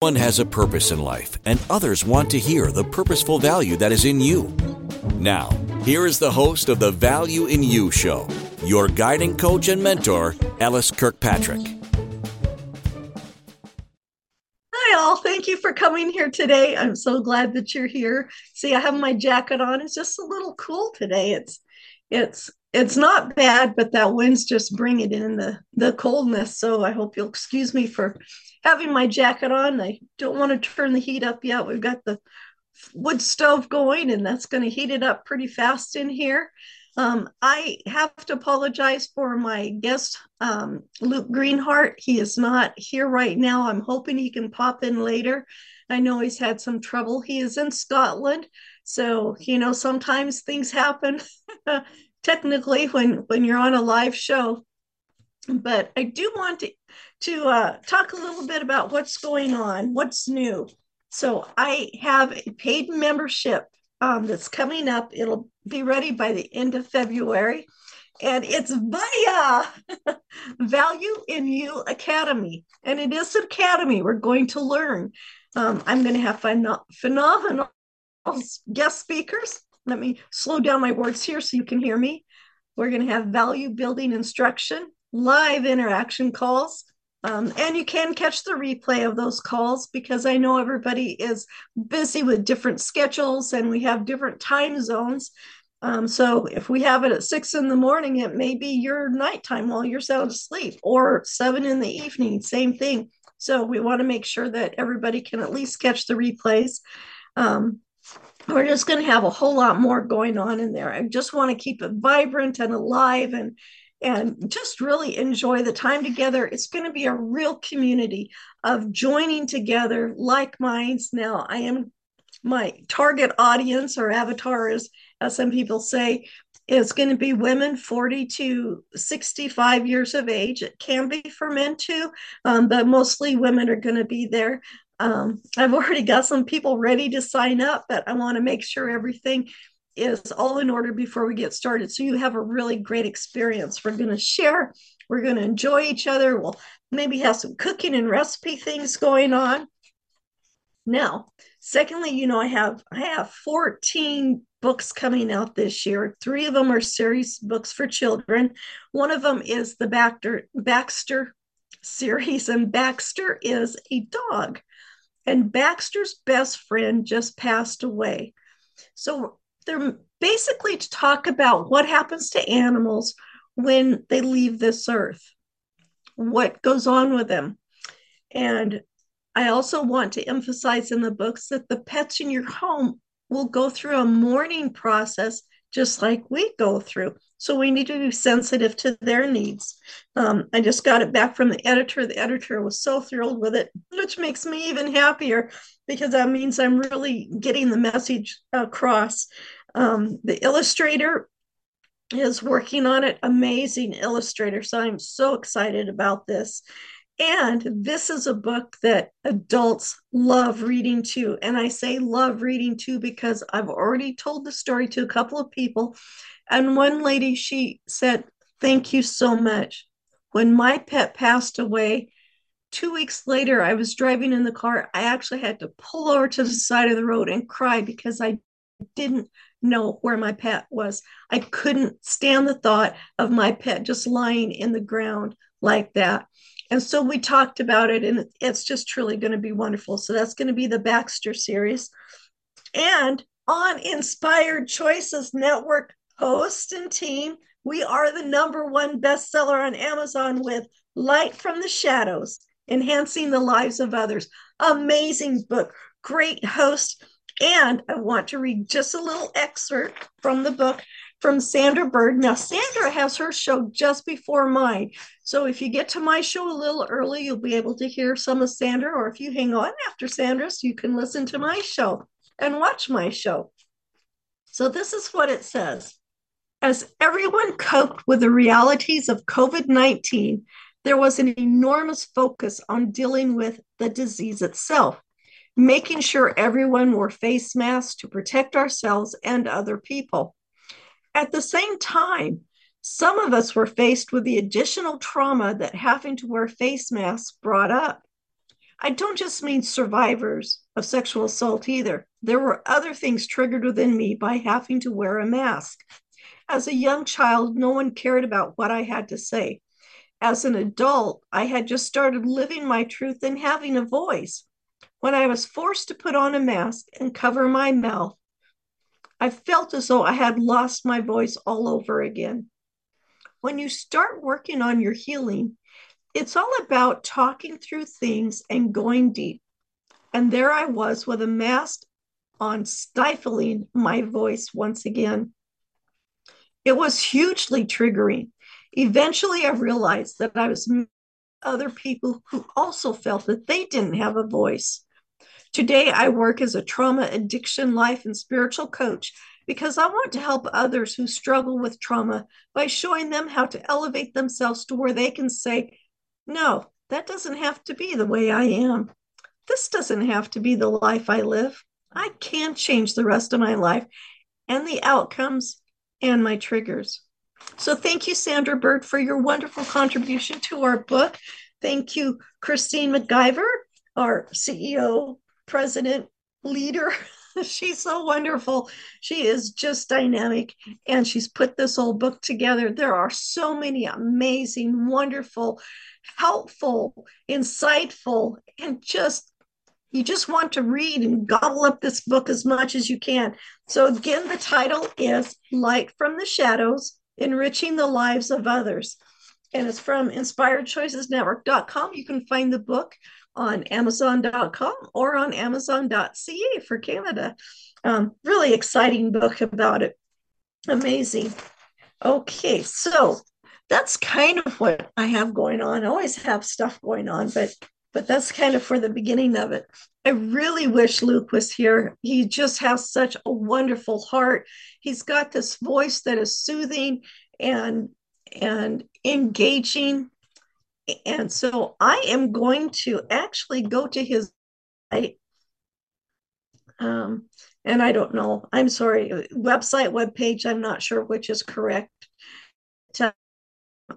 One has a purpose in life, and others want to hear the purposeful value that is in you. Now, here is the host of the Value in You show, your guiding coach and mentor, LS Kirkpatrick. Hi, all. Thank you for coming here today. I'm so glad that you're here. See, I have my jacket on. It's just a little cool today. It's it's it's not bad, but that wind's just bringing in the the coldness. So I hope you'll excuse me for having my jacket on. I don't want to turn the heat up yet. We've got the wood stove going, and that's going to heat it up pretty fast in here. Um, I have to apologize for my guest, um, Luke Greenheart. He is not here right now. I'm hoping he can pop in later. I know he's had some trouble. He is in Scotland. So, you know, sometimes things happen technically when, when you're on a live show. But I do want to to uh, talk a little bit about what's going on, what's new. So I have a paid membership um, that's coming up. It'll be ready by the end of February. And it's via Value in You Academy. And it is an academy. We're going to learn. Um, I'm going to have phen- phenomenal guest speakers. Let me slow down my words here so you can hear me. We're going to have value building instruction, live interaction calls, um, and you can catch the replay of those calls because I know everybody is busy with different schedules and we have different time zones. Um, so if we have it at six in the morning, it may be your nighttime while you're sound asleep, or seven in the evening, same thing. So we want to make sure that everybody can at least catch the replays. Um, we're just going to have a whole lot more going on in there. I just want to keep it vibrant and alive and and just really enjoy the time together. It's going to be a real community of joining together like minds. Now, I am my target audience or avatar is, as some people say, is going to be women 40 to 65 years of age. It can be for men too, um, but mostly women are going to be there. Um, I've already got some people ready to sign up, but I want to make sure everything is all in order before we get started. So you have a really great experience. We're going to share, we're going to enjoy each other. We'll maybe have some cooking and recipe things going on. Now, secondly, you know, I have I have 14 books coming out this year. Three of them are series books for children. One of them is the Baxter Baxter series, and Baxter is a dog. And Baxter's best friend just passed away. So they're basically to talk about what happens to animals when they leave this earth, what goes on with them. And I also want to emphasize in the books that the pets in your home will go through a mourning process just like we go through. So we need to be sensitive to their needs. Um, I just got it back from the editor. The editor was so thrilled with it, which makes me even happier because that means I'm really getting the message across. Um, the illustrator is working on it. Amazing illustrator. So I'm so excited about this. And this is a book that adults love reading too. And I say love reading too because I've already told the story to a couple of people. And one lady, she said, Thank you so much. When my pet passed away, two weeks later, I was driving in the car. I actually had to pull over to the side of the road and cry because I didn't know where my pet was. I couldn't stand the thought of my pet just lying in the ground like that. And so we talked about it, and it's just truly going to be wonderful. So that's going to be the Baxter series. And on Inspired Choices Network host and team, we are the number one bestseller on Amazon with Light from the Shadows, Enhancing the Lives of Others. Amazing book, great host. And I want to read just a little excerpt from the book from Sandra Bird. Now, Sandra has her show just before mine. So if you get to my show a little early, you'll be able to hear some of Sandra. Or if you hang on after Sandra's, you can listen to my show and watch my show. So this is what it says. As everyone coped with the realities of COVID 19, there was an enormous focus on dealing with the disease itself, making sure everyone wore face masks to protect ourselves and other people. At the same time, some of us were faced with the additional trauma that having to wear face masks brought up. I don't just mean survivors of sexual assault either. There were other things triggered within me by having to wear a mask. As a young child, no one cared about what I had to say. As an adult, I had just started living my truth and having a voice. When I was forced to put on a mask and cover my mouth, I felt as though I had lost my voice all over again. When you start working on your healing, it's all about talking through things and going deep. And there I was with a mask on, stifling my voice once again. It was hugely triggering. Eventually, I realized that I was other people who also felt that they didn't have a voice. Today, I work as a trauma, addiction, life, and spiritual coach because I want to help others who struggle with trauma by showing them how to elevate themselves to where they can say, No, that doesn't have to be the way I am. This doesn't have to be the life I live. I can change the rest of my life and the outcomes and my triggers. So, thank you, Sandra Bird, for your wonderful contribution to our book. Thank you, Christine McIver, our CEO, president, leader she's so wonderful. She is just dynamic and she's put this whole book together. There are so many amazing, wonderful, helpful, insightful, and just you just want to read and gobble up this book as much as you can. So, again, the title is Light from the Shadows Enriching the Lives of Others. And it's from inspiredchoicesnetwork.com. You can find the book on Amazon.com or on Amazon.ca for Canada. Um, really exciting book about it. Amazing. Okay, so that's kind of what I have going on. I always have stuff going on, but but that's kind of for the beginning of it. I really wish Luke was here. He just has such a wonderful heart. He's got this voice that is soothing and and engaging and so I am going to actually go to his site. Um, and I don't know, I'm sorry, website, webpage, I'm not sure which is correct. To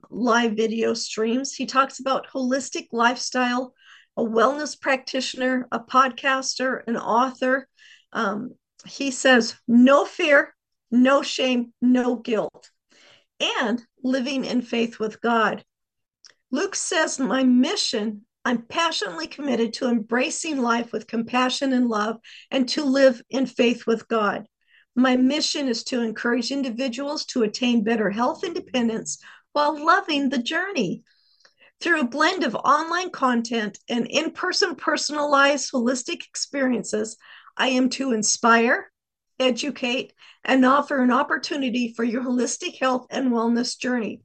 live video streams. He talks about holistic lifestyle, a wellness practitioner, a podcaster, an author. Um, he says, no fear, no shame, no guilt, and living in faith with God. Luke says, My mission, I'm passionately committed to embracing life with compassion and love and to live in faith with God. My mission is to encourage individuals to attain better health independence while loving the journey. Through a blend of online content and in person personalized holistic experiences, I am to inspire, educate, and offer an opportunity for your holistic health and wellness journey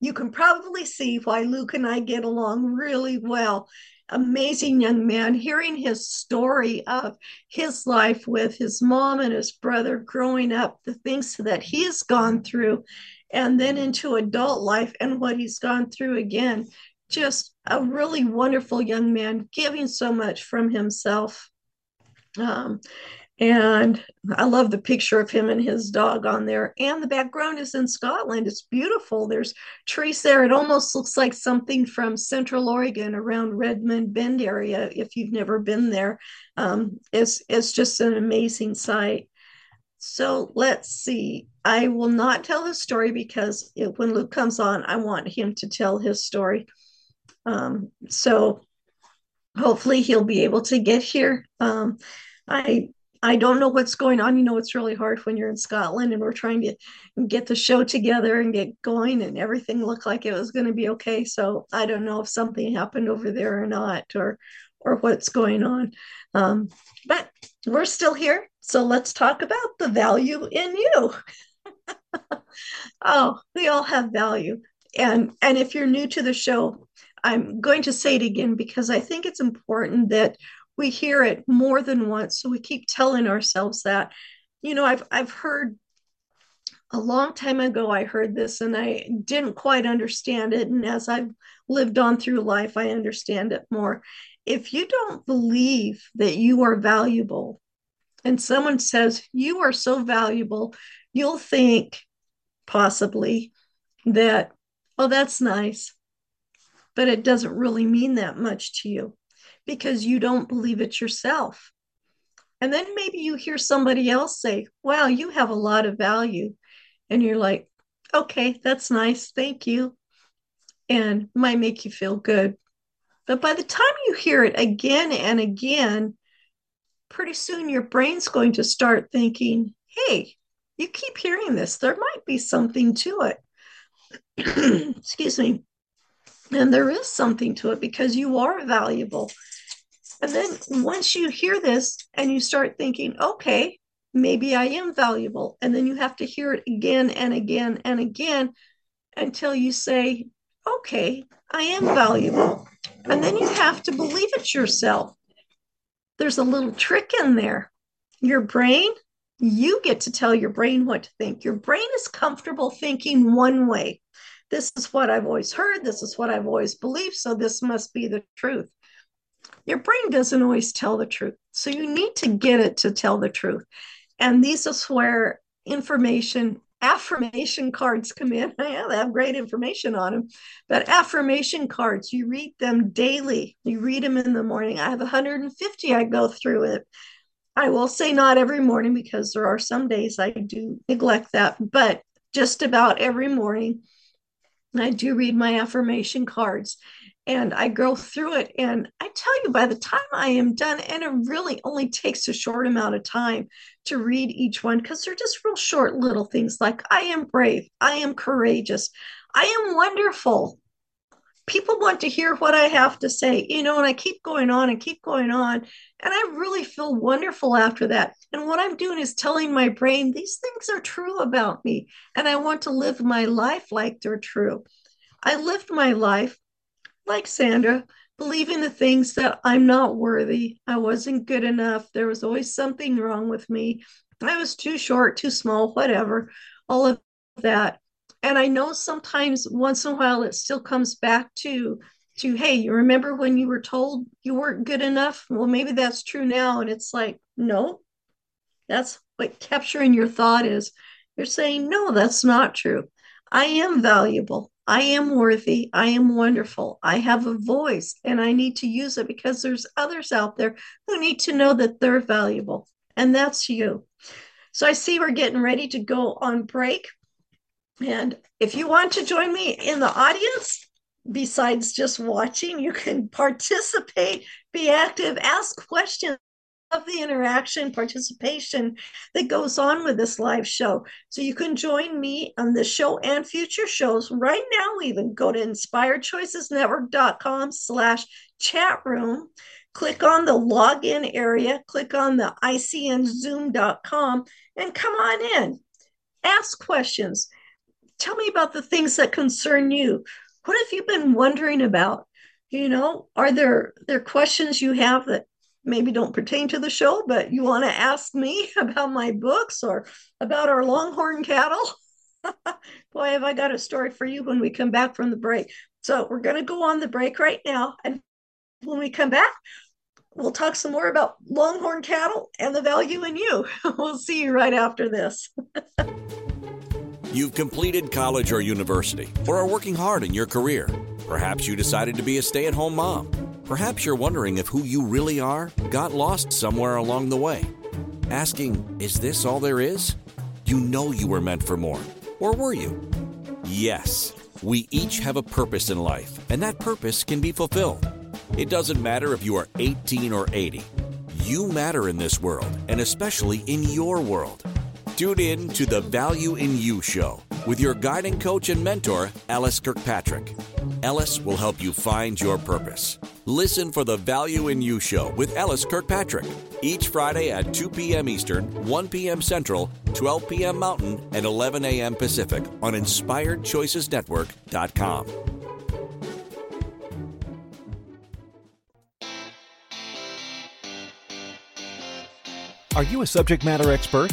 you can probably see why Luke and I get along really well. Amazing young man, hearing his story of his life with his mom and his brother growing up, the things that he's gone through, and then into adult life and what he's gone through again. Just a really wonderful young man, giving so much from himself. Um, and I love the picture of him and his dog on there. And the background is in Scotland. It's beautiful. There's trees there. It almost looks like something from Central Oregon around Redmond Bend area. If you've never been there, um, it's it's just an amazing sight. So let's see. I will not tell his story because it, when Luke comes on, I want him to tell his story. Um, so hopefully he'll be able to get here. Um, I I don't know what's going on. You know, it's really hard when you're in Scotland and we're trying to get the show together and get going, and everything looked like it was going to be okay. So I don't know if something happened over there or not, or or what's going on. Um, but we're still here, so let's talk about the value in you. oh, we all have value, and and if you're new to the show, I'm going to say it again because I think it's important that we hear it more than once so we keep telling ourselves that. You know i've i've heard a long time ago i heard this and i didn't quite understand it and as i've lived on through life i understand it more. If you don't believe that you are valuable and someone says you are so valuable you'll think possibly that oh that's nice but it doesn't really mean that much to you because you don't believe it yourself. And then maybe you hear somebody else say, Wow, you have a lot of value. And you're like, Okay, that's nice. Thank you. And might make you feel good. But by the time you hear it again and again, pretty soon your brain's going to start thinking, Hey, you keep hearing this. There might be something to it. Excuse me. And there is something to it because you are valuable. And then once you hear this and you start thinking, okay, maybe I am valuable. And then you have to hear it again and again and again until you say, okay, I am valuable. And then you have to believe it yourself. There's a little trick in there. Your brain, you get to tell your brain what to think. Your brain is comfortable thinking one way. This is what I've always heard. This is what I've always believed. So this must be the truth. Your brain doesn't always tell the truth. So you need to get it to tell the truth. And these is where information, affirmation cards come in. Yeah, they have great information on them. But affirmation cards, you read them daily. You read them in the morning. I have 150 I go through it. I will say not every morning because there are some days I do neglect that, but just about every morning I do read my affirmation cards and I go through it. And I tell you, by the time I am done, and it really only takes a short amount of time to read each one because they're just real short little things like I am brave, I am courageous, I am wonderful. People want to hear what I have to say, you know, and I keep going on and keep going on. And I really feel wonderful after that. And what I'm doing is telling my brain these things are true about me. And I want to live my life like they're true. I lived my life like Sandra, believing the things that I'm not worthy. I wasn't good enough. There was always something wrong with me. I was too short, too small, whatever, all of that. And I know sometimes once in a while it still comes back to to hey, you remember when you were told you weren't good enough? Well, maybe that's true now. And it's like, no, that's what capturing your thought is. You're saying, no, that's not true. I am valuable. I am worthy. I am wonderful. I have a voice and I need to use it because there's others out there who need to know that they're valuable. And that's you. So I see we're getting ready to go on break. And if you want to join me in the audience, besides just watching, you can participate, be active, ask questions of the interaction participation that goes on with this live show. So you can join me on this show and future shows right now. Even go to inspiredchoicesnetwork.com slash chat room. Click on the login area, click on the icnzoom.com and come on in. Ask questions. Tell me about the things that concern you. What have you been wondering about? You know, are there there questions you have that maybe don't pertain to the show, but you want to ask me about my books or about our longhorn cattle, boy, have I got a story for you when we come back from the break. So we're going to go on the break right now. And when we come back, we'll talk some more about longhorn cattle and the value in you. we'll see you right after this. You've completed college or university or are working hard in your career. Perhaps you decided to be a stay at home mom Perhaps you're wondering if who you really are got lost somewhere along the way. Asking, is this all there is? You know you were meant for more. Or were you? Yes, we each have a purpose in life, and that purpose can be fulfilled. It doesn't matter if you are 18 or 80. You matter in this world, and especially in your world. Tune in to the Value in You show with your guiding coach and mentor, LS Kirkpatrick. LS will help you find your purpose. Listen for the Value in You show with LS Kirkpatrick each Friday at 2 p.m. Eastern, 1 p.m. Central, 12 p.m. Mountain, and 11 a.m. Pacific on InspiredChoicesNetwork.com. Are you a subject matter expert?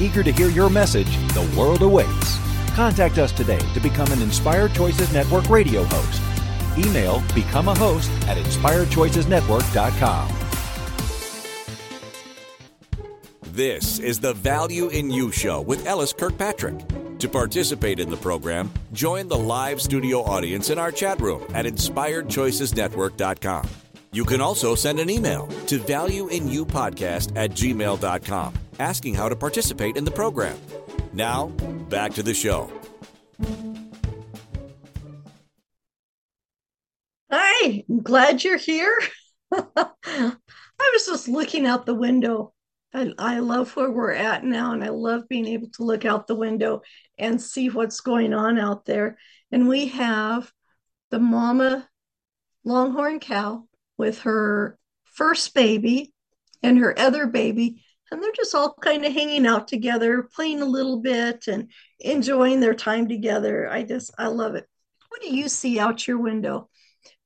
Eager to hear your message, the world awaits. Contact us today to become an Inspired Choices Network radio host. Email become a host at inspiredchoicesnetwork.com. This is the Value in You Show with LS Kirkpatrick. To participate in the program, join the live studio audience in our chat room at inspiredchoicesnetwork.com. You can also send an email to valueinyoupodcast at gmail.com asking how to participate in the program. Now, back to the show. Hi, I'm glad you're here. I was just looking out the window. I, I love where we're at now, and I love being able to look out the window and see what's going on out there. And we have the mama longhorn cow with her first baby and her other baby and they're just all kind of hanging out together playing a little bit and enjoying their time together. I just i love it. What do you see out your window?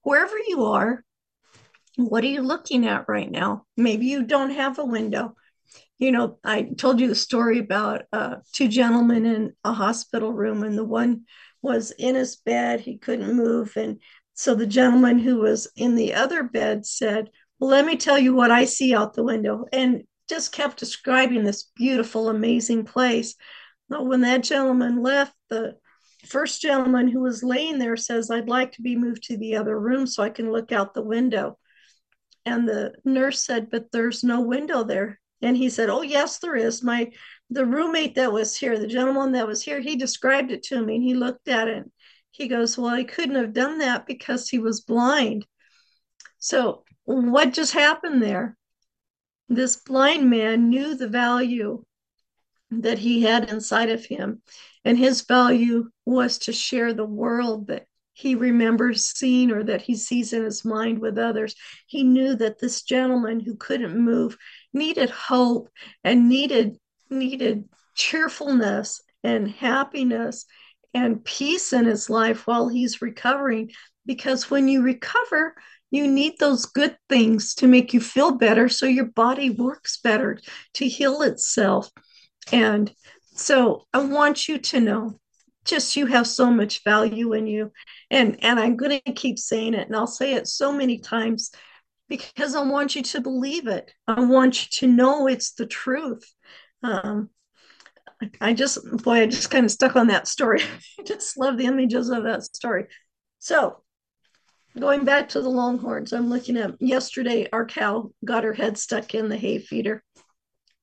Wherever you are what are you looking at right now? Maybe you don't have a window. You know i told you the story about uh, two gentlemen in a hospital room and the one was in his bed. He couldn't move. And so the gentleman who was in the other bed said well, let me tell you what i see out the window. And just kept describing this beautiful, amazing place. But when that gentleman left, the first gentleman who was laying there says, I'd like to be moved to the other room so I can look out the window. And the nurse said, But there's no window there. And he said, Oh, yes, there is. My the roommate that was here, the gentleman that was here, he described it to me and he looked at it. He goes, Well, I couldn't have done that because he was blind. So, what just happened there? This blind man knew the value that he had inside of him. And his value was to share the world that he remembers seeing or that he sees in his mind with others. He knew that this gentleman who couldn't move needed hope and needed needed cheerfulness and happiness and peace in his life while he's recovering because when you recover you need those good things to make you feel better so your body works better to heal itself. And so I want you to know just you have so much value in you. And and I'm going to keep saying it and I'll say it so many times because I want you to believe it. I want you to know it's the truth. Um, I just, boy, I just kind of stuck on that story. I just love the images of that story. So going back to the longhorns i'm looking at yesterday our cow got her head stuck in the hay feeder.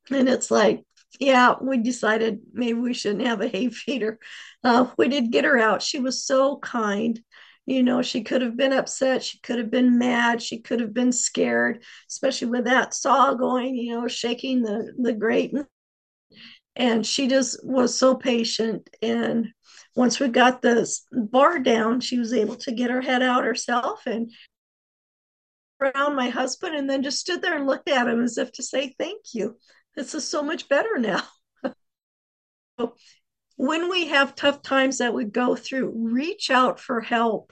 And it's like yeah we decided maybe we shouldn't have a hay feeder. Uh, we did get her out. She was so kind. You know she could have been upset. She could have been mad. She could have been scared especially with that saw going you know shaking the the grate. And she just was so patient and once we got the bar down, she was able to get her head out herself and around my husband and then just stood there and looked at him as if to say, Thank you. This is so much better now. when we have tough times that we go through, reach out for help.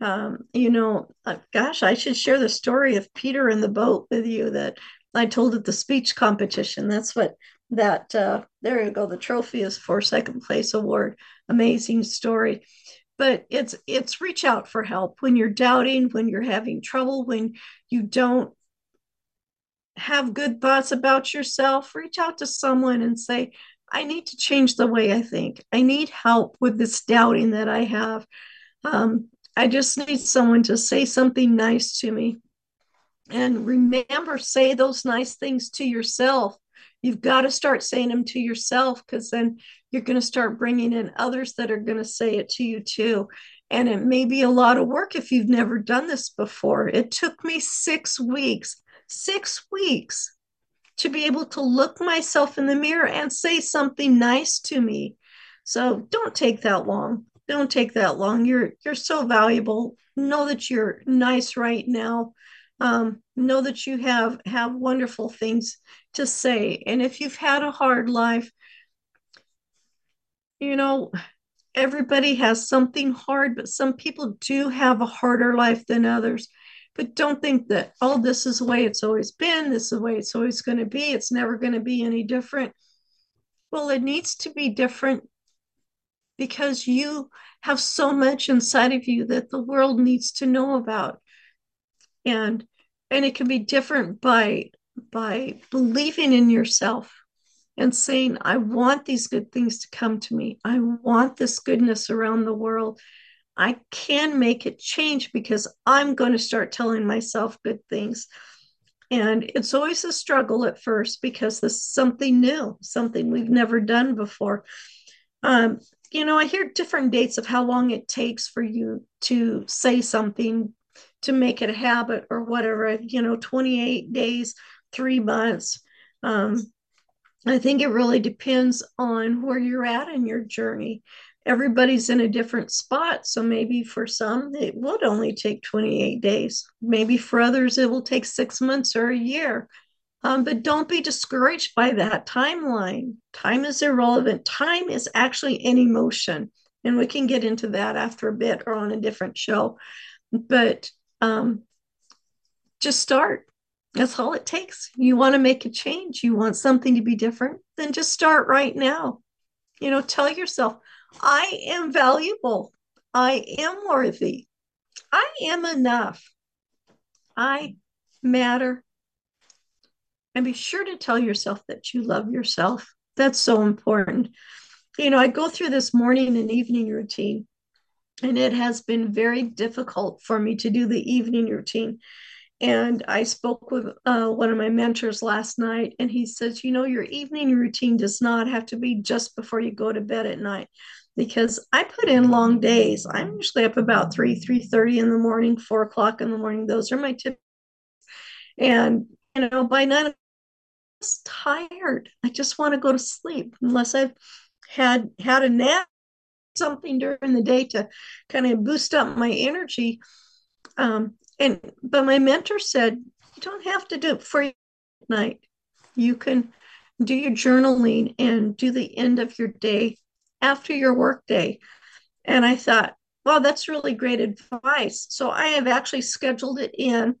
Um, you know, uh, gosh, I should share the story of Peter in the boat with you that I told at the speech competition. That's what that uh, there you go the trophy is for second place award. Amazing story. But it's it's reach out for help. When you're doubting when you're having trouble when you don't have good thoughts about yourself reach out to someone and say i need to change the way i think. I need help with this doubting that i have. Um, i just need someone to say something nice to me. And remember say those nice things to yourself You've got to start saying them to yourself because then you're going to start bringing in others that are going to say it to you too. And it may be a lot of work if you've never done this before. It took me six weeks, six weeks to be able to look myself in the mirror and say something nice to me. So don't take that long. Don't take that long. You're you're so valuable. Know that you're nice right now. Um, know that you have have wonderful things to say. And if you've had a hard life, you know, everybody has something hard, but some people do have a harder life than others. but don't think that oh this is the way it's always been this is the way it's always going to be it's never going to be any different well it needs to be different because you have so much inside of you that the world needs to know about and and it can be different by by believing in yourself and saying i want these good things to come to me i want this goodness around the world I can make it change because I'm going to start telling myself good things. And it's always a struggle at first because this is something new, something we've never done before. Um, you know, I hear different dates of how long it takes for you to say something to make it a habit or whatever, you know, 28 days, three months. Um, I think it really depends on where you're at in your journey everybody's in a different spot. So maybe for some, it would only take 28 days. Maybe for others, it will take six months or a year. Um, but don't be discouraged by that timeline. Time is irrelevant. Time is actually an emotion. And we can get into that after a bit or on a different show. But um, just start. That's all it takes. You want to make a change, you want something to be different, then just start right now. You know, tell yourself, I am valuable. I am worthy. I am enough. I matter. And be sure to tell yourself that you love yourself. That's so important. You know, I go through this morning and evening routine, and it has been very difficult for me to do the evening routine. And I spoke with uh, one of my mentors last night, and he says, You know, your evening routine does not have to be just before you go to bed at night because I put in long days. I'm usually up about three, three thirty in the morning, four o'clock in the morning. Those are my tips. And you know, by nine, I'm just tired. I just want to go to sleep unless I've had had a nap, something during the day to kind of boost up my energy. Um, and but my mentor said you don't have to do it for night. You can do your journaling and do the end of your day after your workday. And I thought, well, that's really great advice. So I have actually scheduled it in.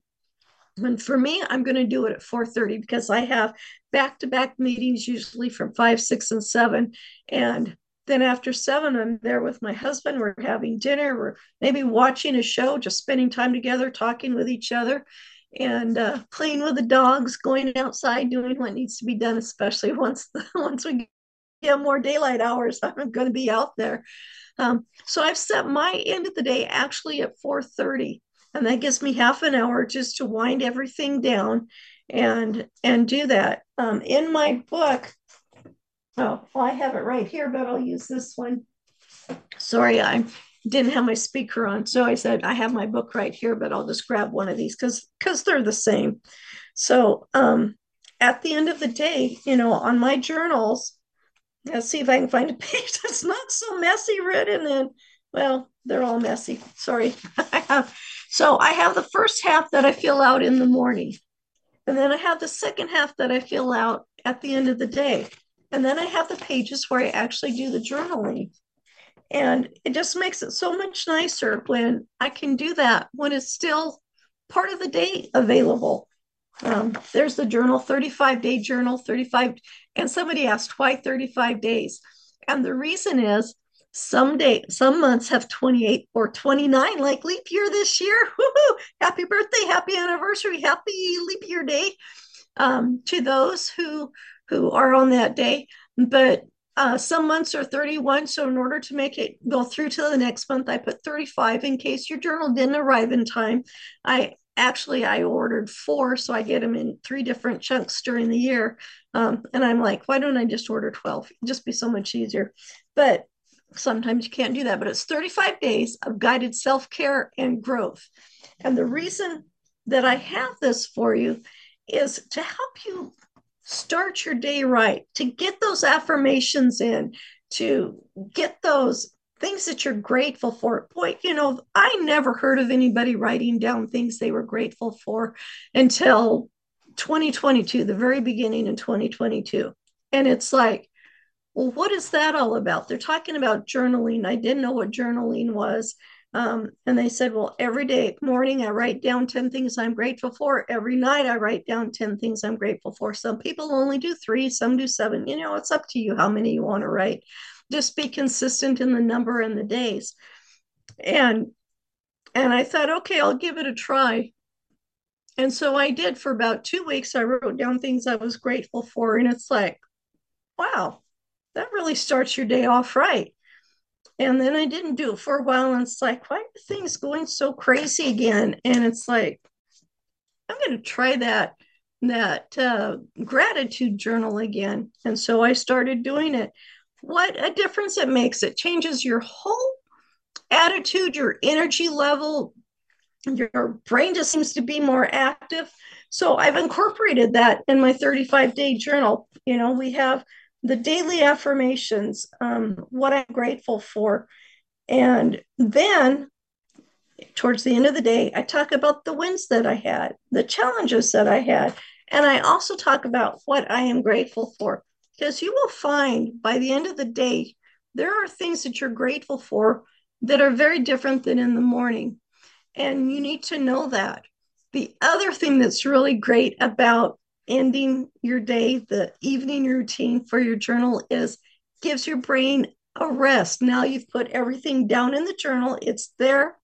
And for me, I'm going to do it at 4:30 because I have back-to-back meetings usually from 5, 6, and 7. And then after 7, I'm there with my husband. We're having dinner. We're maybe watching a show, just spending time together, talking with each other and uh, playing with the dogs, going outside, doing what needs to be done, especially once the, once we get more daylight hours. I'm going to be out there. Um, so I've set my end of the day actually at 4:30, and that gives me half an hour just to wind everything down and and do that. Um, in my book, oh, well, I have it right here, but I'll use this one. Sorry, I didn't have my speaker on, so I said I have my book right here, but I'll just grab one of these because because they're the same. So um, at the end of the day, you know, on my journals, Let's see if I can find a page that's not so messy written in. Well, they're all messy. Sorry. so I have the first half that I fill out in the morning. And then I have the second half that I fill out at the end of the day. And then I have the pages where I actually do the journaling. And it just makes it so much nicer when I can do that when it's still part of the day available. Um, there's the journal, 35 day journal, 35. And somebody asked, why 35 days? And the reason is some day, some months have 28 or 29, like leap year this year. Woo-hoo! Happy birthday, happy anniversary, happy leap year day um, to those who who are on that day. But uh, some months are 31. So in order to make it go through to the next month, I put 35 in case your journal didn't arrive in time. I actually I ordered four, so I get them in three different chunks during the year. Um, and I'm like, why don't I just order 12? It'd just be so much easier. But sometimes you can't do that. But it's 35 days of guided self-care and growth. And the reason that I have this for you is to help you start your day right, to get those affirmations in, to get those things that you're grateful for. Boy, you know, I never heard of anybody writing down things they were grateful for until 2022, the very beginning in 2022. And it's like, well, what is that all about? They're talking about journaling. I didn't know what journaling was. Um, and they said, well, every day morning I write down 10 things I'm grateful for. Every night I write down 10 things I'm grateful for. Some people only do three, some do seven. You know, it's up to you how many you want to write. Just be consistent in the number and the days. And and I thought, okay, I'll give it a try. And so I did for about two weeks. I wrote down things I was grateful for. And it's like, wow, that really starts your day off right. And then I didn't do it for a while. And it's like, why are things going so crazy again? And it's like, I'm going to try that that uh, gratitude journal again. And so I started doing it. What a difference it makes! It changes your whole attitude, your energy level. Your brain just seems to be more active. So I've incorporated that in my 35 day journal. You know, we have the daily affirmations, um, what I'm grateful for. And then towards the end of the day, I talk about the wins that I had, the challenges that I had. And I also talk about what I am grateful for. Because you will find by the end of the day, there are things that you're grateful for that are very different than in the morning. And you need to know that. The other thing that's really great about ending your day, the evening routine for your journal is gives your brain a rest. Now you've put everything down in the journal, it's there.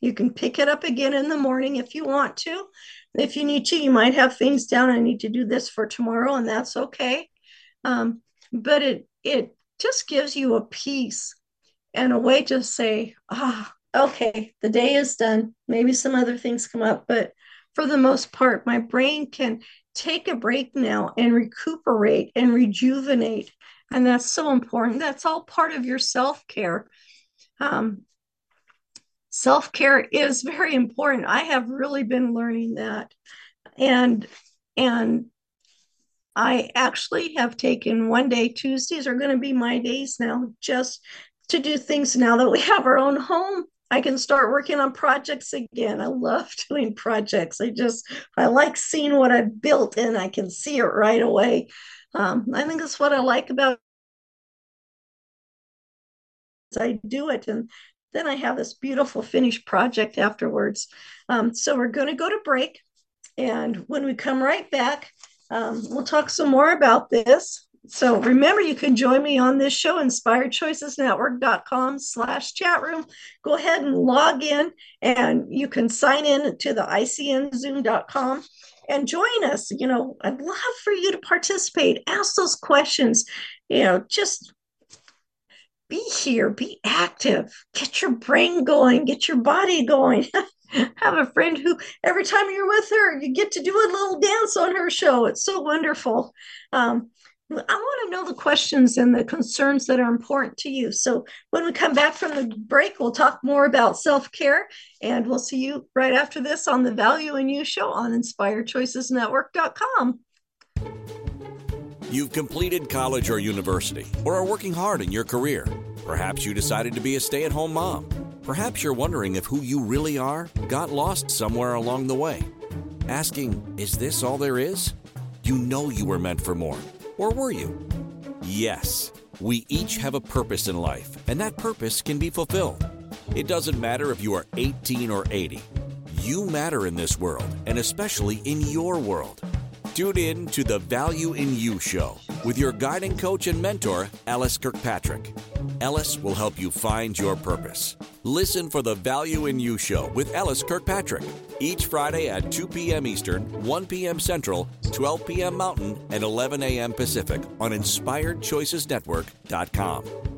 You can pick it up again in the morning if you want to. If you need to, you might have things down. I need to do this for tomorrow, and that's okay. Um, but it it just gives you a peace and a way to say, ah, okay, the day is done. Maybe some other things come up, but for the most part, my brain can take a break now and recuperate and rejuvenate. And that's so important. That's all part of your self care. Um, self care is very important. I have really been learning that. And, and, I actually have taken one day, Tuesdays are going to be my days now, just to do things now that we have our own home I can start working on projects again. I love doing projects. I just I like seeing what I've built and I can see it right away. Um, I think that's what I like about I do it and then I have this beautiful finished project afterwards. Um, so we're going to go to break, and when we come right back, um, we'll talk some more about this. So remember, you can join me on this show, inspiredchoicesnetwork.com slash chat room. Go ahead and log in and you can sign in to the icnzoom.com and join us. You know, I'd love for you to participate, ask those questions, you know, just be here, be active, get your brain going, get your body going. have a friend who every time you're with her, you get to do a little dance on her show. It's so wonderful. Um, I want to know the questions and the concerns that are important to you. So when we come back from the break, we'll talk more about self care, and we'll see you right after this on the Value in You show on InspiredChoicesNetwork.com. You've completed college or university, or are working hard in your career. Perhaps you decided to be a stay at home mom. Perhaps you're wondering if who you really are got lost somewhere along the way. Asking, is this all there is? You know you were meant for more or were you? Yes, we each have a purpose in life, and that purpose can be fulfilled. It doesn't matter if you are 18 or 80. You matter in this world, and especially in your world. Tune in to the Value in You show with your guiding coach and mentor, LS Kirkpatrick. LS will help you find your purpose. Listen for the Value in You show with LS Kirkpatrick each Friday at 2 p.m. Eastern, 1 p.m. Central, 12 p.m. Mountain, and 11 a.m. Pacific on InspiredChoicesNetwork.com.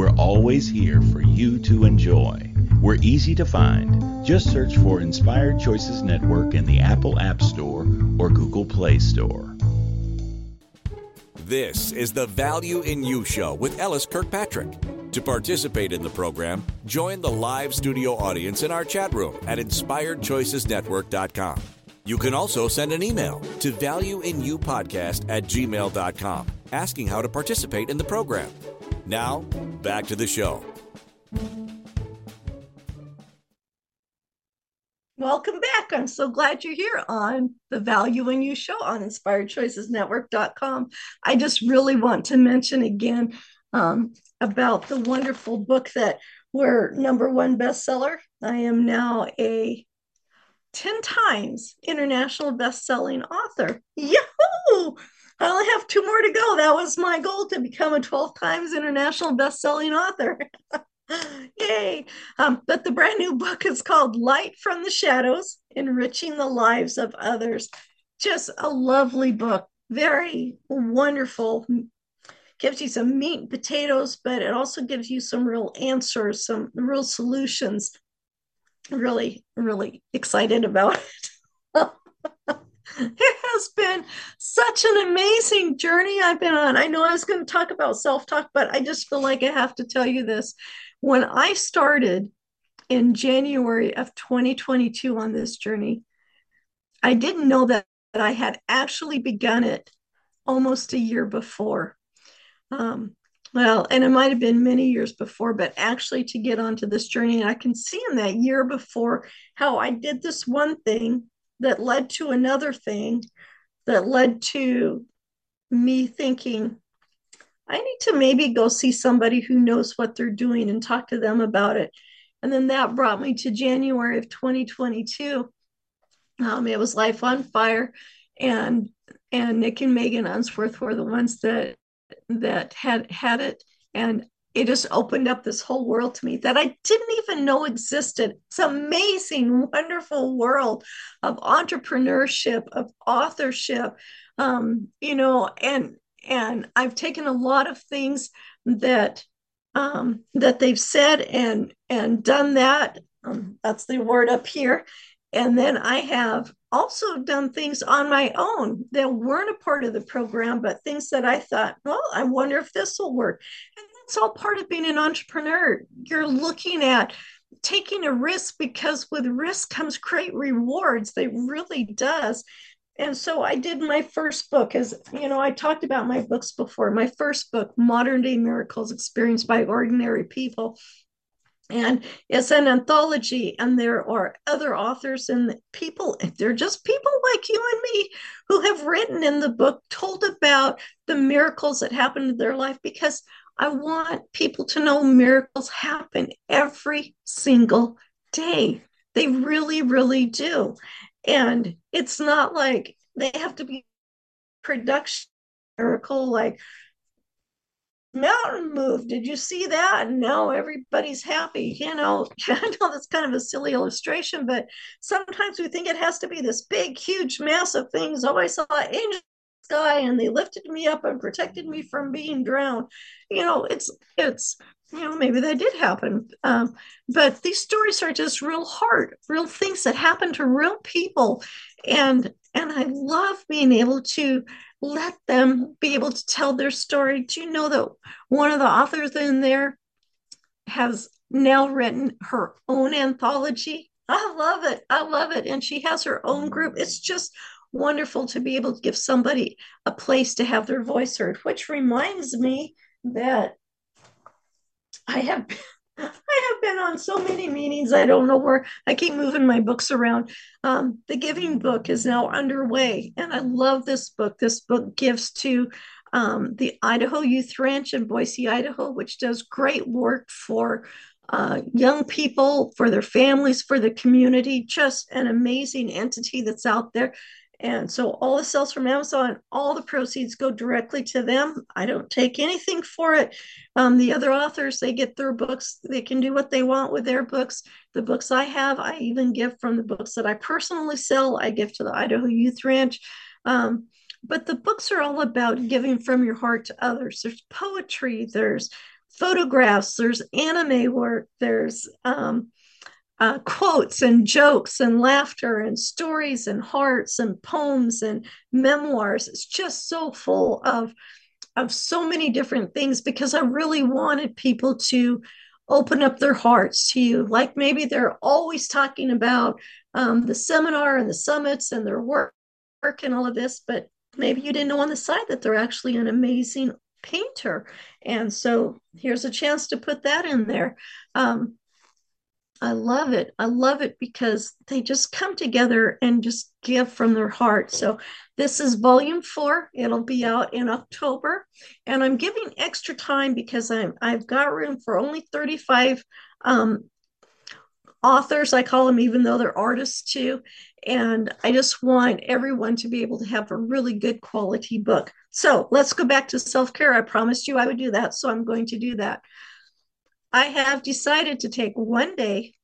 we're always here for you to enjoy. We're easy to find. Just search for Inspired Choices Network in the Apple App Store or Google Play Store. This is the Value in You Show with LS Kirkpatrick. To participate in the program, join the live studio audience in our chat room at inspiredchoicesnetwork.com. You can also send an email to valueinyoupodcast at gmail.com asking how to participate in the program. Now, back to the show. Welcome back. I'm so glad you're here on the Value in You show on inspiredchoicesnetwork.com. I just really want to mention again um, about the wonderful book that we're number one bestseller. I am now a 10 times international best-selling author. Yahoo! I only have two more to go. That was my goal to become a 12 times international best-selling author. Yay. Um, but the brand new book is called Light from the Shadows Enriching the Lives of Others. Just a lovely book, very wonderful. Gives you some meat and potatoes, but it also gives you some real answers, some real solutions. Really, really excited about it. it has been such an amazing journey I've been on. I know I was going to talk about self talk, but I just feel like I have to tell you this. When I started in January of 2022 on this journey, I didn't know that, I had actually begun it almost a year before. Um, well, and it might have been many years before, but actually to get onto this journey, and I can see in that year before how I did this one thing that led to another thing that led to me thinking, I need to maybe go see somebody who knows what they're doing and talk to them about it. And then that brought me to January of 2022. Um, it was Life on Fire, and and Nick and Megan Unsworth were the ones that that had had it, and it just opened up this whole world to me that I didn't even know existed. It's amazing, wonderful world of entrepreneurship, of authorship, um, you know, and and I've taken a lot of things that um, that they've said and and done that. Um, that's the word up here. And then I have also done things on my own that weren't a part of the program, but things that I thought, well, I wonder if this will work. And that's all part of being an entrepreneur. You're looking at taking a risk because with risk comes great rewards. They really does and so I did my first book as you know I talked about my books before my first book modern day miracles experienced by ordinary people and it's an anthology and there are other authors and people they're just people like you and me who have written in the book told about the miracles that happened in their life because I want people to know miracles happen every single day. They really really do. And it's not like they have to be production miracle like mountain move did you see that? And now everybody's happy you know? I know that's kind of a silly illustration but sometimes we think it has to be this big huge massive things oh i saw an angel sky and they lifted me up and protected me from being drowned. You know it's it's you know maybe that did happen. Um, but these stories are just real hard real things that happen to real people. And and i love being able to let them be able to tell their story. Do you know that one of the authors in there has now written her own anthology? I love it. I love it. And she has her own group. It's just wonderful to be able to give somebody a place to have their voice heard which reminds me that I have I have been on so many meetings. I don't know where I keep moving my books around. Um, the Giving book is now underway, and I love this book. This book gives to um, the Idaho Youth Ranch in Boise, Idaho, which does great work for uh, young people, for their families, for the community. Just an amazing entity that's out there. And so all the sales from Amazon, all the proceeds go directly to them. I don't take anything for it. Um, the other authors, they get their books, they can do what they want with their books. The books I have, I even give from the books that I personally sell, I give to the Idaho Youth Ranch. Um, but the books are all about giving from your heart to others. There's poetry, there's photographs, there's anime work, there's um, uh, quotes and jokes and laughter and stories and hearts and poems and memoirs. It's just so full of of so many different things because I really wanted people to open up their hearts to you. Like maybe they're always talking about um, the seminar and the summits and their work, work and all of this, but maybe you didn't know on the side that they're actually an amazing painter. And so here's a chance to put that in there. Um, I love it. I love it because they just come together and just give from their heart. So, this is volume four. It'll be out in October. And I'm giving extra time because I'm, I've got room for only 35 um, authors. I call them, even though they're artists too. And I just want everyone to be able to have a really good quality book. So, let's go back to self care. I promised you I would do that. So, I'm going to do that. I have decided to take one day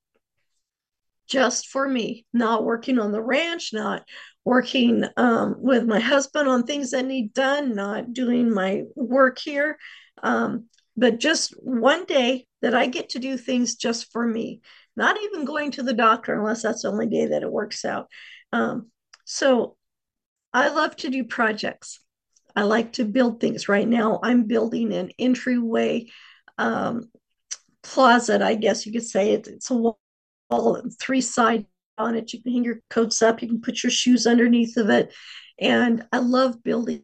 just for me, not working on the ranch, not working um, with my husband on things that need done, not doing my work here, um, but just one day that I get to do things just for me, not even going to the doctor unless that's the only day that it works out. Um, so I love to do projects. I like to build things. Right now, I'm building an entryway um, closet, I guess you could say. It, it's a wall three sides on it. You can hang your coats up, you can put your shoes underneath of it. And I love building,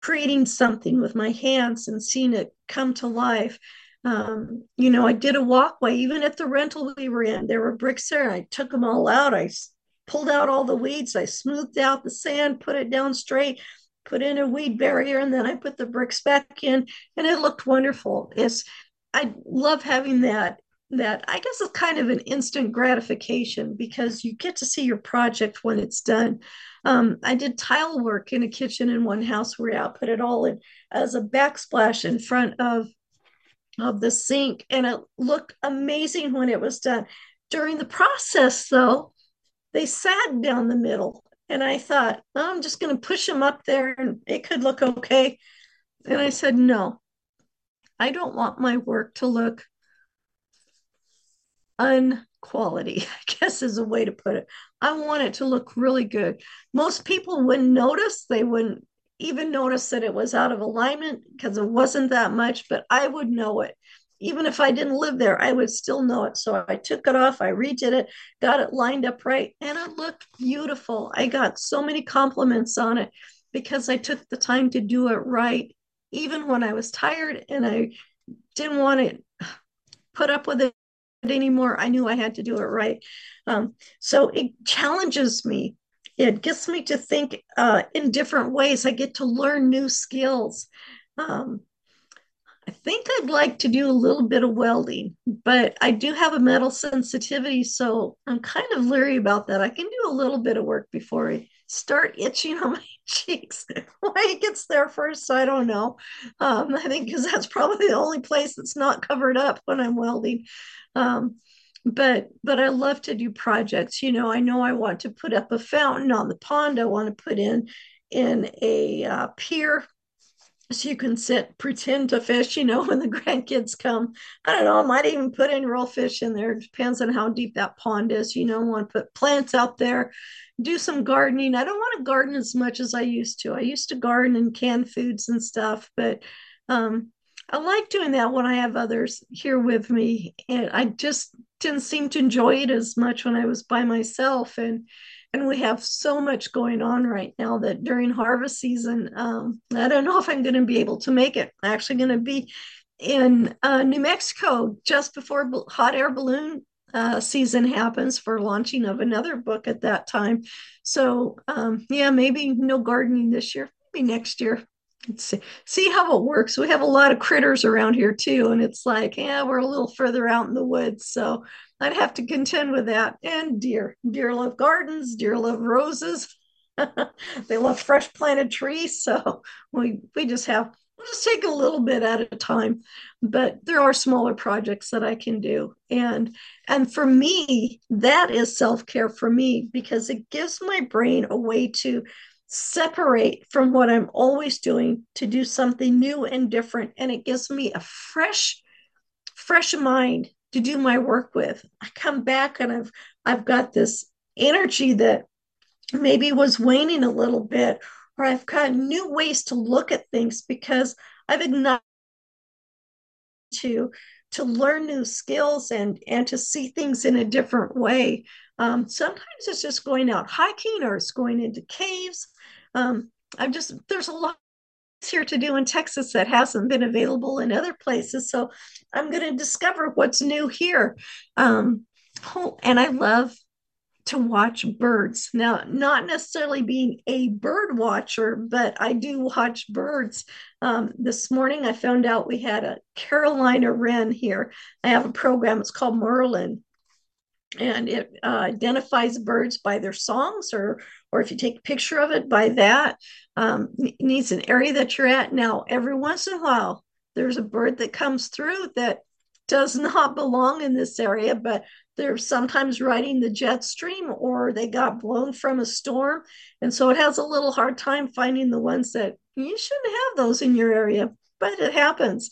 creating something with my hands and seeing it come to life. Um, you know, I did a walkway, even at the rental we were in. There were bricks there. I took them all out. I pulled out all the weeds. I smoothed out the sand, put it down straight, put in a weed barrier, and then I put the bricks back in, and it looked wonderful. It's I love having that that I guess is kind of an instant gratification because you get to see your project when it's done. Um, I did tile work in a kitchen in one house where I put it all in as a backsplash in front of of the sink, and it looked amazing when it was done. During the process, though, they sat down the middle, and I thought, oh, I'm just going to push them up there, and it could look okay. And I said, no, I don't want my work to look unquality, I guess is a way to put it. I want it to look really good. Most people wouldn't notice, they wouldn't even notice that it was out of alignment because it wasn't that much, but I would know it. Even if I didn't live there, I would still know it. So I took it off, I redid it, got it lined up right, and it looked beautiful. I got so many compliments on it because I took the time to do it right, even when I was tired and I didn't want to put up with it anymore. I knew I had to do it right. Um, so it challenges me. It gets me to think uh, in different ways. I get to learn new skills. Um, I think I'd like to do a little bit of welding, but I do have a metal sensitivity, so I'm kind of leery about that. I can do a little bit of work before I start itching on my cheeks. Why it gets there first, I don't know. Um, I think because that's probably the only place that's not covered up when I'm welding. Um, but but I love to do projects. You know, I know I want to put up a fountain on the pond. I want to put in in a uh, pier so you can sit pretend to fish you know when the grandkids come i don't know i might even put in real fish in there it depends on how deep that pond is you know I want to put plants out there do some gardening i don't want to garden as much as i used to i used to garden and can foods and stuff but um, I like doing that when I have others here with me. And I just didn't seem to enjoy it as much when I was by myself. And and we have so much going on right now that during harvest season, um, I don't know if I'm going to be able to make it. I'm actually going to be in uh, New Mexico just before hot air balloon uh, season happens for launching of another book at that time. So um, yeah, maybe no gardening this year, maybe next year Let's see, see how it works. We have a lot of critters around here too, and it's like, yeah, we're a little further out in the woods, so I'd have to contend with that. And deer, deer love gardens, deer love roses. they love fresh planted trees, so we we just have we'll just take a little bit at a time. But there are smaller projects that I can do, and and for me, that is self care for me because it gives my brain a way to separate from what I'm always doing to do something new and different. And it gives me a fresh, fresh mind to do my work with. I come back and I've I've got this energy that maybe was waning a little bit, or I've got new ways to look at things because I've ignited to to learn new skills and and to see things in a different way. Um, sometimes it's just going out hiking or it's going into caves. Um, I'm just there's a lot here to do in Texas that hasn't been available in other places. So I'm going to discover what's new here. Um, oh, and I love to watch birds. Now, not necessarily being a bird watcher, but I do watch birds. Um, this morning, I found out we had a Carolina wren here. I have a program, it's called Merlin, and it uh, identifies birds by their songs or or if you take a picture of it by that um, needs an area that you're at now every once in a while there's a bird that comes through that does not belong in this area but they're sometimes riding the jet stream or they got blown from a storm. And so it has a little hard time finding the ones that you shouldn't have those in your area, but it happens.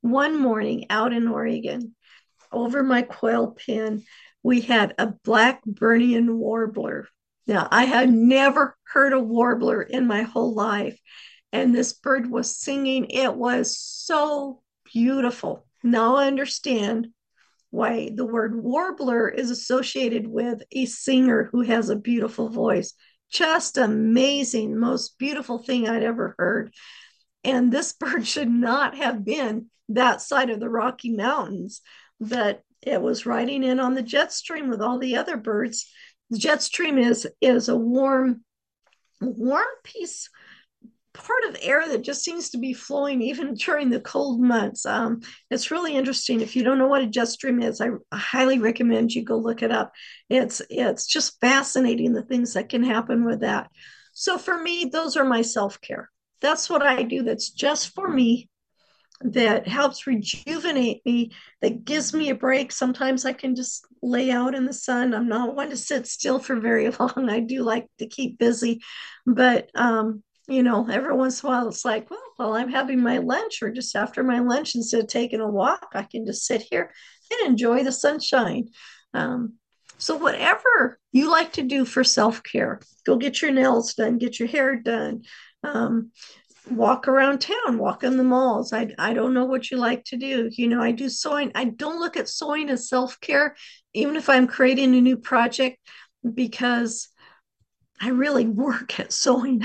One morning out in Oregon, over my quail pen, we had a Blackburnian warbler. Now, I had never heard a warbler in my whole life. And this bird was singing. It was so beautiful. Now I understand why the word warbler is associated with a singer who has a beautiful voice. Just amazing, most beautiful thing I'd ever heard. And this bird should not have been that side of the Rocky Mountains, but it was riding in on the jet stream with all the other birds. The jet stream is is a warm, warm piece part of air that just seems to be flowing even during the cold months. Um, it's really interesting. If you don't know what a jet stream is, I highly recommend you go look it up. It's it's just fascinating the things that can happen with that. So for me, those are my self care. That's what I do. That's just for me. That helps rejuvenate me. That gives me a break. Sometimes I can just lay out in the sun. I'm not one to sit still for very long. I do like to keep busy, but um, you know, every once in a while it's like, well, while I'm having my lunch or just after my lunch, instead of taking a walk, I can just sit here and enjoy the sunshine. Um, so, whatever you like to do for self care, go get your nails done, get your hair done, um, walk around town, walk in the malls. I, I don't know what you like to do. You know, I do sewing. I don't look at sewing as self care, even if I'm creating a new project, because I really work at sewing.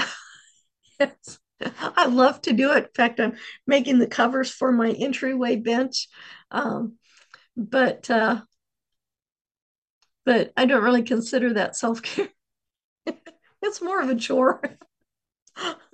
yes. I love to do it. In fact, I'm making the covers for my entryway bench. Um, but uh, but I don't really consider that self-care. it's more of a chore.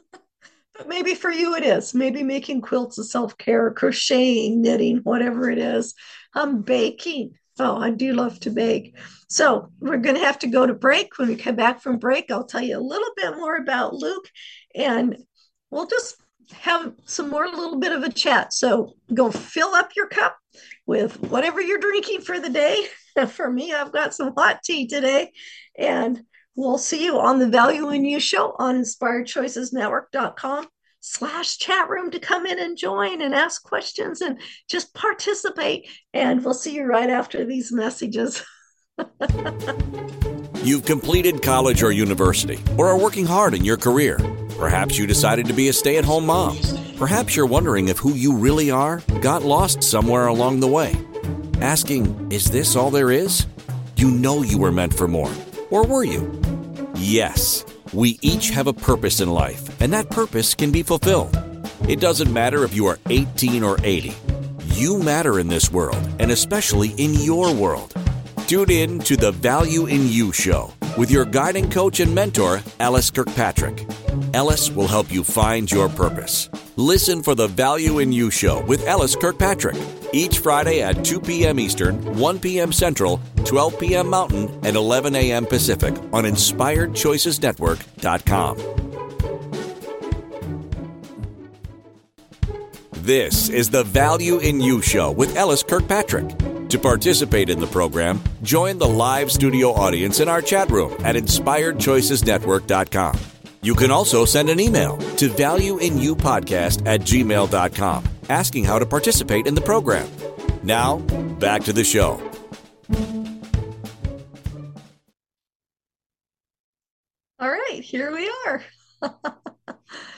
maybe for you it is. Maybe making quilts is self-care, crocheting, knitting, whatever it is. I'm baking. Oh, I do love to bake. So we're going to have to go to break. When we come back from break, I'll tell you a little bit more about Luke and we'll just have some more little bit of a chat. So go fill up your cup with whatever you're drinking for the day. for me, I've got some hot tea today. And we'll see you on the Value in You show on inspiredchoicesnetwork.com slash chat room to come in and join and ask questions and just participate. And we'll see you right after these messages. You've completed college or university or are working hard in your career. Perhaps you decided to be a stay at home mom. Perhaps you're wondering if who you really are got lost somewhere along the way. Asking, is this all there is? You know you were meant for more. Or were you? Yes, we each have a purpose in life, and that purpose can be fulfilled. It doesn't matter if you are 18 or 80. You matter in this world, and especially in your world. Tune in to the Value in You show with your guiding coach and mentor, LS Kirkpatrick. LS will help you find your purpose. Listen for the Value in You show with LS Kirkpatrick each Friday at 2 p.m. Eastern, 1 p.m. Central, 12 p.m. Mountain, and 11 a.m. Pacific on InspiredChoicesNetwork.com. This is the Value in You show with LS Kirkpatrick. To participate in the program, join the live studio audience in our chat room at InspiredChoicesNetwork.com. You can also send an email to valueinyoupodcast at gmail.com asking how to participate in the program. Now, back to the show. All right, here we are.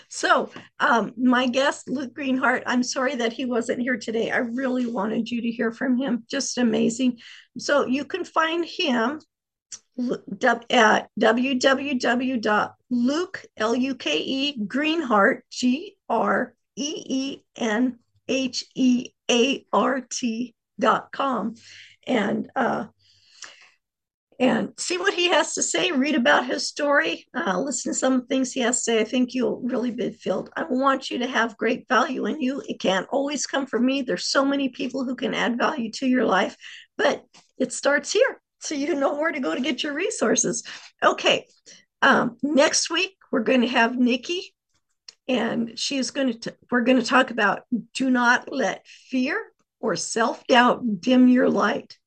So, um, my guest, Luke Greenheart, I'm sorry that he wasn't here today. I really wanted you to hear from him. Just amazing. So, you can find him at www.luke, L-U-K-E, Greenheart, G-R-E-E-N-H-E-A-R-T dot com. And uh, and see what he has to say, read about his story, uh, listen to some things he has to say. I think you'll really be filled. I want you to have great value in you. It can't always come from me. There's so many people who can add value to your life, but it starts here. So you know where to go to get your resources. Okay. Um, next week, we're going to have Nikki, and she is going to, we're going to talk about do not let fear or self doubt dim your light.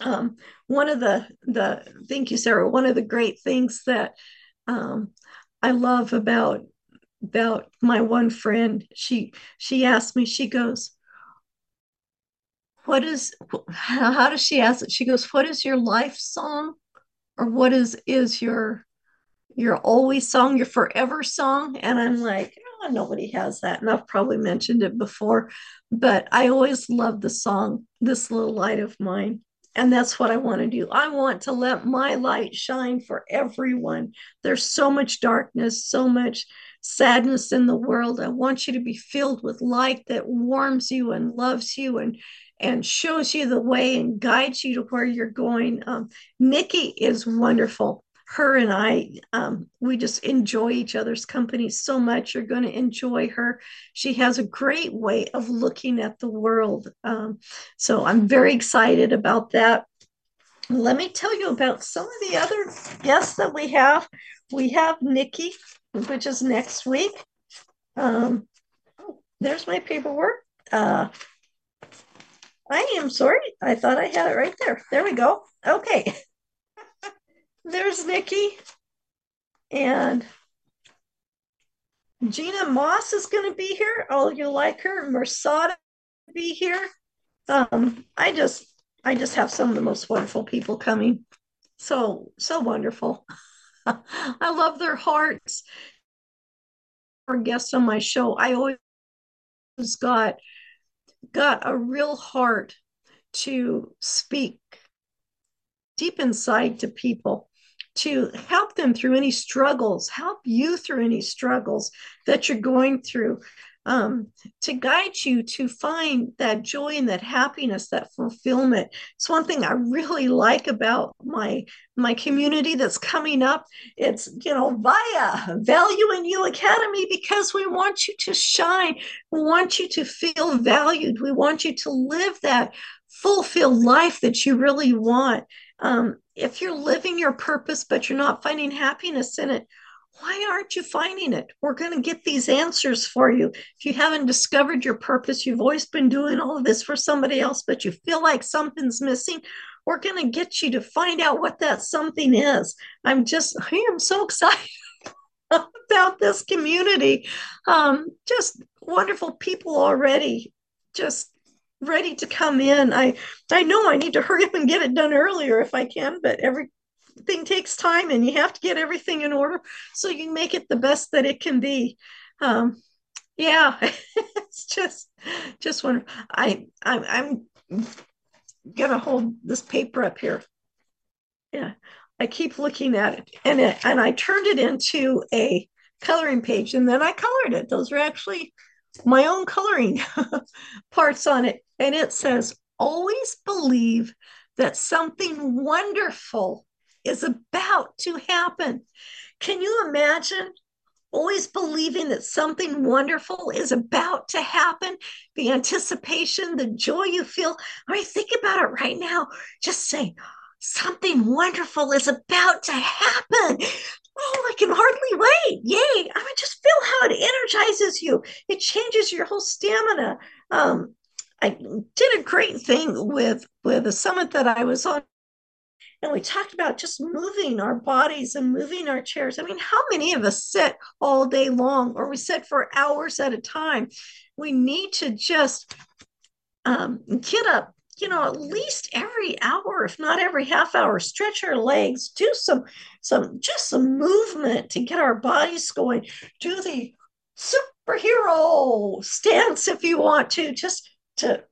Um, one of the the thank you sarah. One of the great things that um, i love about about my one friend she she asked me she goes what is how does she ask it? She goes what is your life song? Or what is is your your always song your forever song? And i'm like oh, nobody has that. And i've probably mentioned it before but i always love the song this little light of mine and that's what I want to do. I want to let my light shine for everyone. There's so much darkness, so much sadness in the world. I want you to be filled with light that warms you and loves you and and shows you the way and guides you to where you're going. Um, Nikki is wonderful her and I, um, we just enjoy each other's company so much. You're going to enjoy her. She has a great way of looking at the world. Um, so I'm very excited about that. Let me tell you about some of the other guests that we have. We have Nikki, which is next week. Um, there's my paperwork. Uh, I am sorry. I thought I had it right there. There we go. Okay. there's Nikki. And Gina Moss is going to be here. Oh, you like her. Mersada be here. Um, I just I just have some of the most wonderful people coming. So so wonderful. I love their hearts. Our guests on my show, I always got got a real heart to speak deep inside to people to help them through any struggles, help you through any struggles that you're going through, um, to guide you to find that joy and that happiness, that fulfillment. It's one thing I really like about my my community that's coming up. It's you know via Value in You Academy because we want you to shine. We want you to feel valued. We want you to live that fulfilled life that you really want. Um, if you're living your purpose, but you're not finding happiness in it, why aren't you finding it? We're going to get these answers for you. If you haven't discovered your purpose, you've always been doing all of this for somebody else, but you feel like something's missing, we're going to get you to find out what that something is. I'm just, I am so excited about this community. Um, just wonderful people already. Just ready to come in. I I know I need to hurry up and get it done earlier if I can, but everything takes time and you have to get everything in order so you make it the best that it can be. Um, yeah, it's just just when I I'm I'm gonna hold this paper up here. Yeah, I keep looking at it and it, and I turned it into a coloring page and then I colored it. Those are actually my own coloring parts on it. And it says, always believe that something wonderful is about to happen. Can you imagine always believing that something wonderful is about to happen? The anticipation, the joy you feel. I mean, think about it right now. Just say, something wonderful is about to happen oh, I can hardly wait. Yay. I mean, just feel how it energizes you. It changes your whole stamina. Um, I did a great thing with with a summit that I was on. And we talked about just moving our bodies and moving our chairs. I mean, how many of us sit all day long or we sit for hours at a time? We need to just um, get up you know at least every hour if not every half hour stretch our legs do some some just some movement to get our bodies going. Do the superhero stance if you want to just to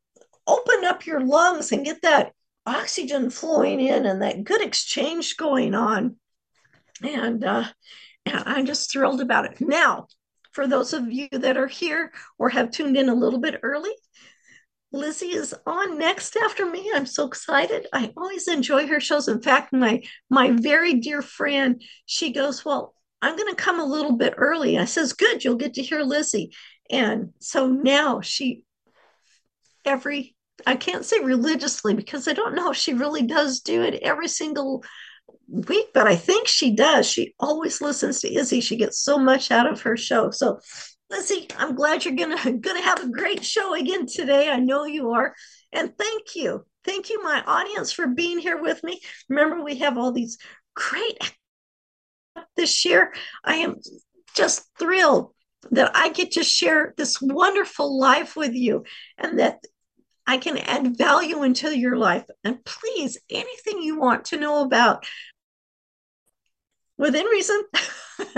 open up your lungs and get that oxygen flowing in and that good exchange going on. And uh, and i'm just thrilled about it. Now for those of you that are here or have tuned in a little bit early Lizzie is on next after me. I'm so excited. I always enjoy her shows. In fact, my my very dear friend, she goes, "Well, I'm going to come a little bit early." I says, "Good, you'll get to hear Lizzie." And so now she every I can't say religiously because I don't know if she really does do it every single week, but I think she does. She always listens to Izzy. She gets so much out of her show. So Lizzie, I'm glad you're gonna gonna have a great show again today. I know you are, and thank you, thank you, my audience, for being here with me. Remember, we have all these great this year. I am just thrilled that I get to share this wonderful life with you, and that I can add value into your life. And please, anything you want to know about within reason.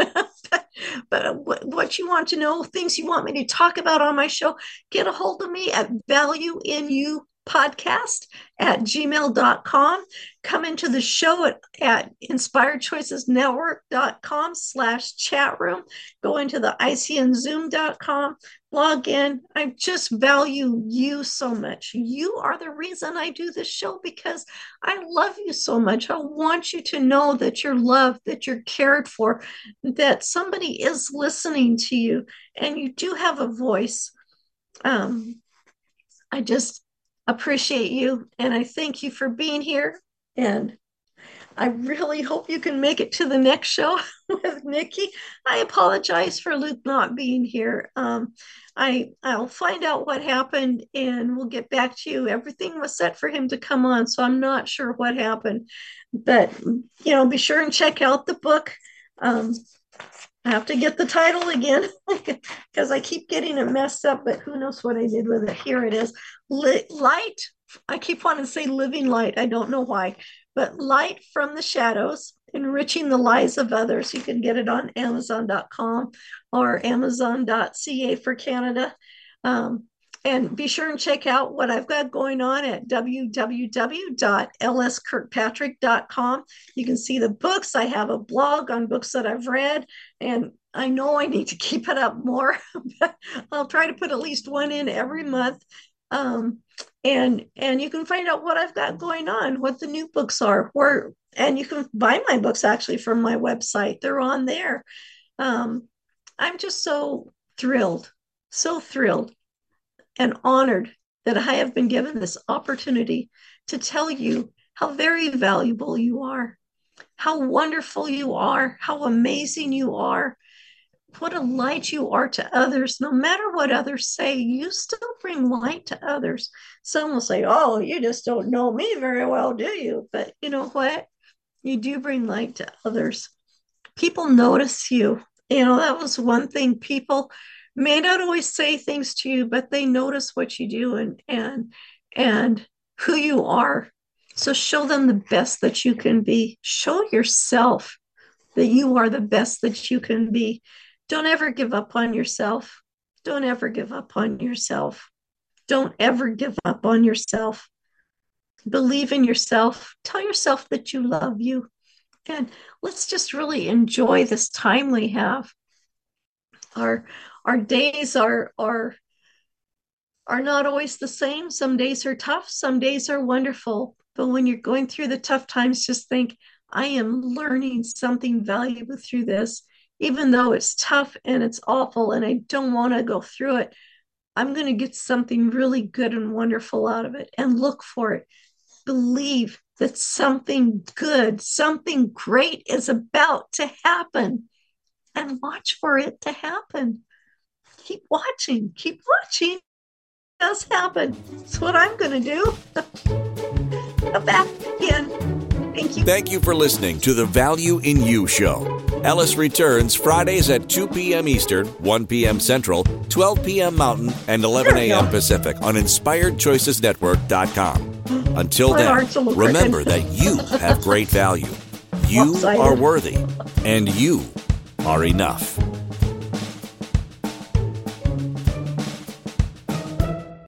but uh, what you want to know, things you want me to talk about on my show, get a hold of me at value in you podcast at gmail.com come into the show at, at inspiredchoicesnetwork.com slash chat room. Go into the icnzoom.com log in. I just value you so much. You are the reason i do this show because i love you so much. I want you to know that you're loved that you're cared for that somebody is listening to you and you do have a voice. Um, i just appreciate you and I thank you for being here. And I really hope you can make it to the next show with Nikki. I apologize for Luke not being here. Um, I I'll find out what happened and we'll get back to you. Everything was set for him to come on, so I'm not sure what happened. But you know, be sure and check out the book. Um, I have to get the title again because I keep getting it messed up, but who knows what I did with it. Here it is. Light. I keep wanting to say living light. I don't know why, but light from the shadows, enriching the lives of others. You can get it on Amazon.com or Amazon.ca for Canada. Um, and be sure and check out what I've got going on at www.lskirkpatrick.com. You can see the books. I have a blog on books that I've read, and I know I need to keep it up more. I'll try to put at least one in every month. Um, and and you can find out what I've got going on, what the new books are, where and you can buy my books actually from my website. They're on there. Um, I'm just so thrilled, so thrilled and honored that I have been given this opportunity to tell you how very valuable you are, how wonderful you are, how amazing you are, what a light you are to others. No matter what others say, you still bring light to others. Some will say, Oh, you just don't know me very well, do you? But you know what? You do bring light to others. People notice you. You know, that was one thing people may not always say things to you, but they notice what you do and and and who you are. So show them the best that you can be. Show yourself that you are the best that you can be. Don't ever give up on yourself. Don't ever give up on yourself. Don't ever give up on yourself. Believe in yourself. Tell yourself that you love you. And let's just really enjoy this time we have. Our our days are are are not always the same. Some days are tough, some days are wonderful. But when you're going through the tough times, just think, I am learning something valuable through this. Even though it's tough and it's awful and I don't want to go through it, I'm going to get something really good and wonderful out of it and look for it. Believe that something good, something great is about to happen and watch for it to happen keep watching, keep watching. It does happen. It's what I'm going to do. Come back again. Thank you. Thank you for listening to the Value in You show. LS returns Fridays at 2 p.m. Eastern, 1 p.m. Central, 12 p.m. Mountain, and 11 a.m. Pacific on InspiredChoicesNetwork.com. Until then, heart's a little remember that you have great value. You are worthy, and you are enough.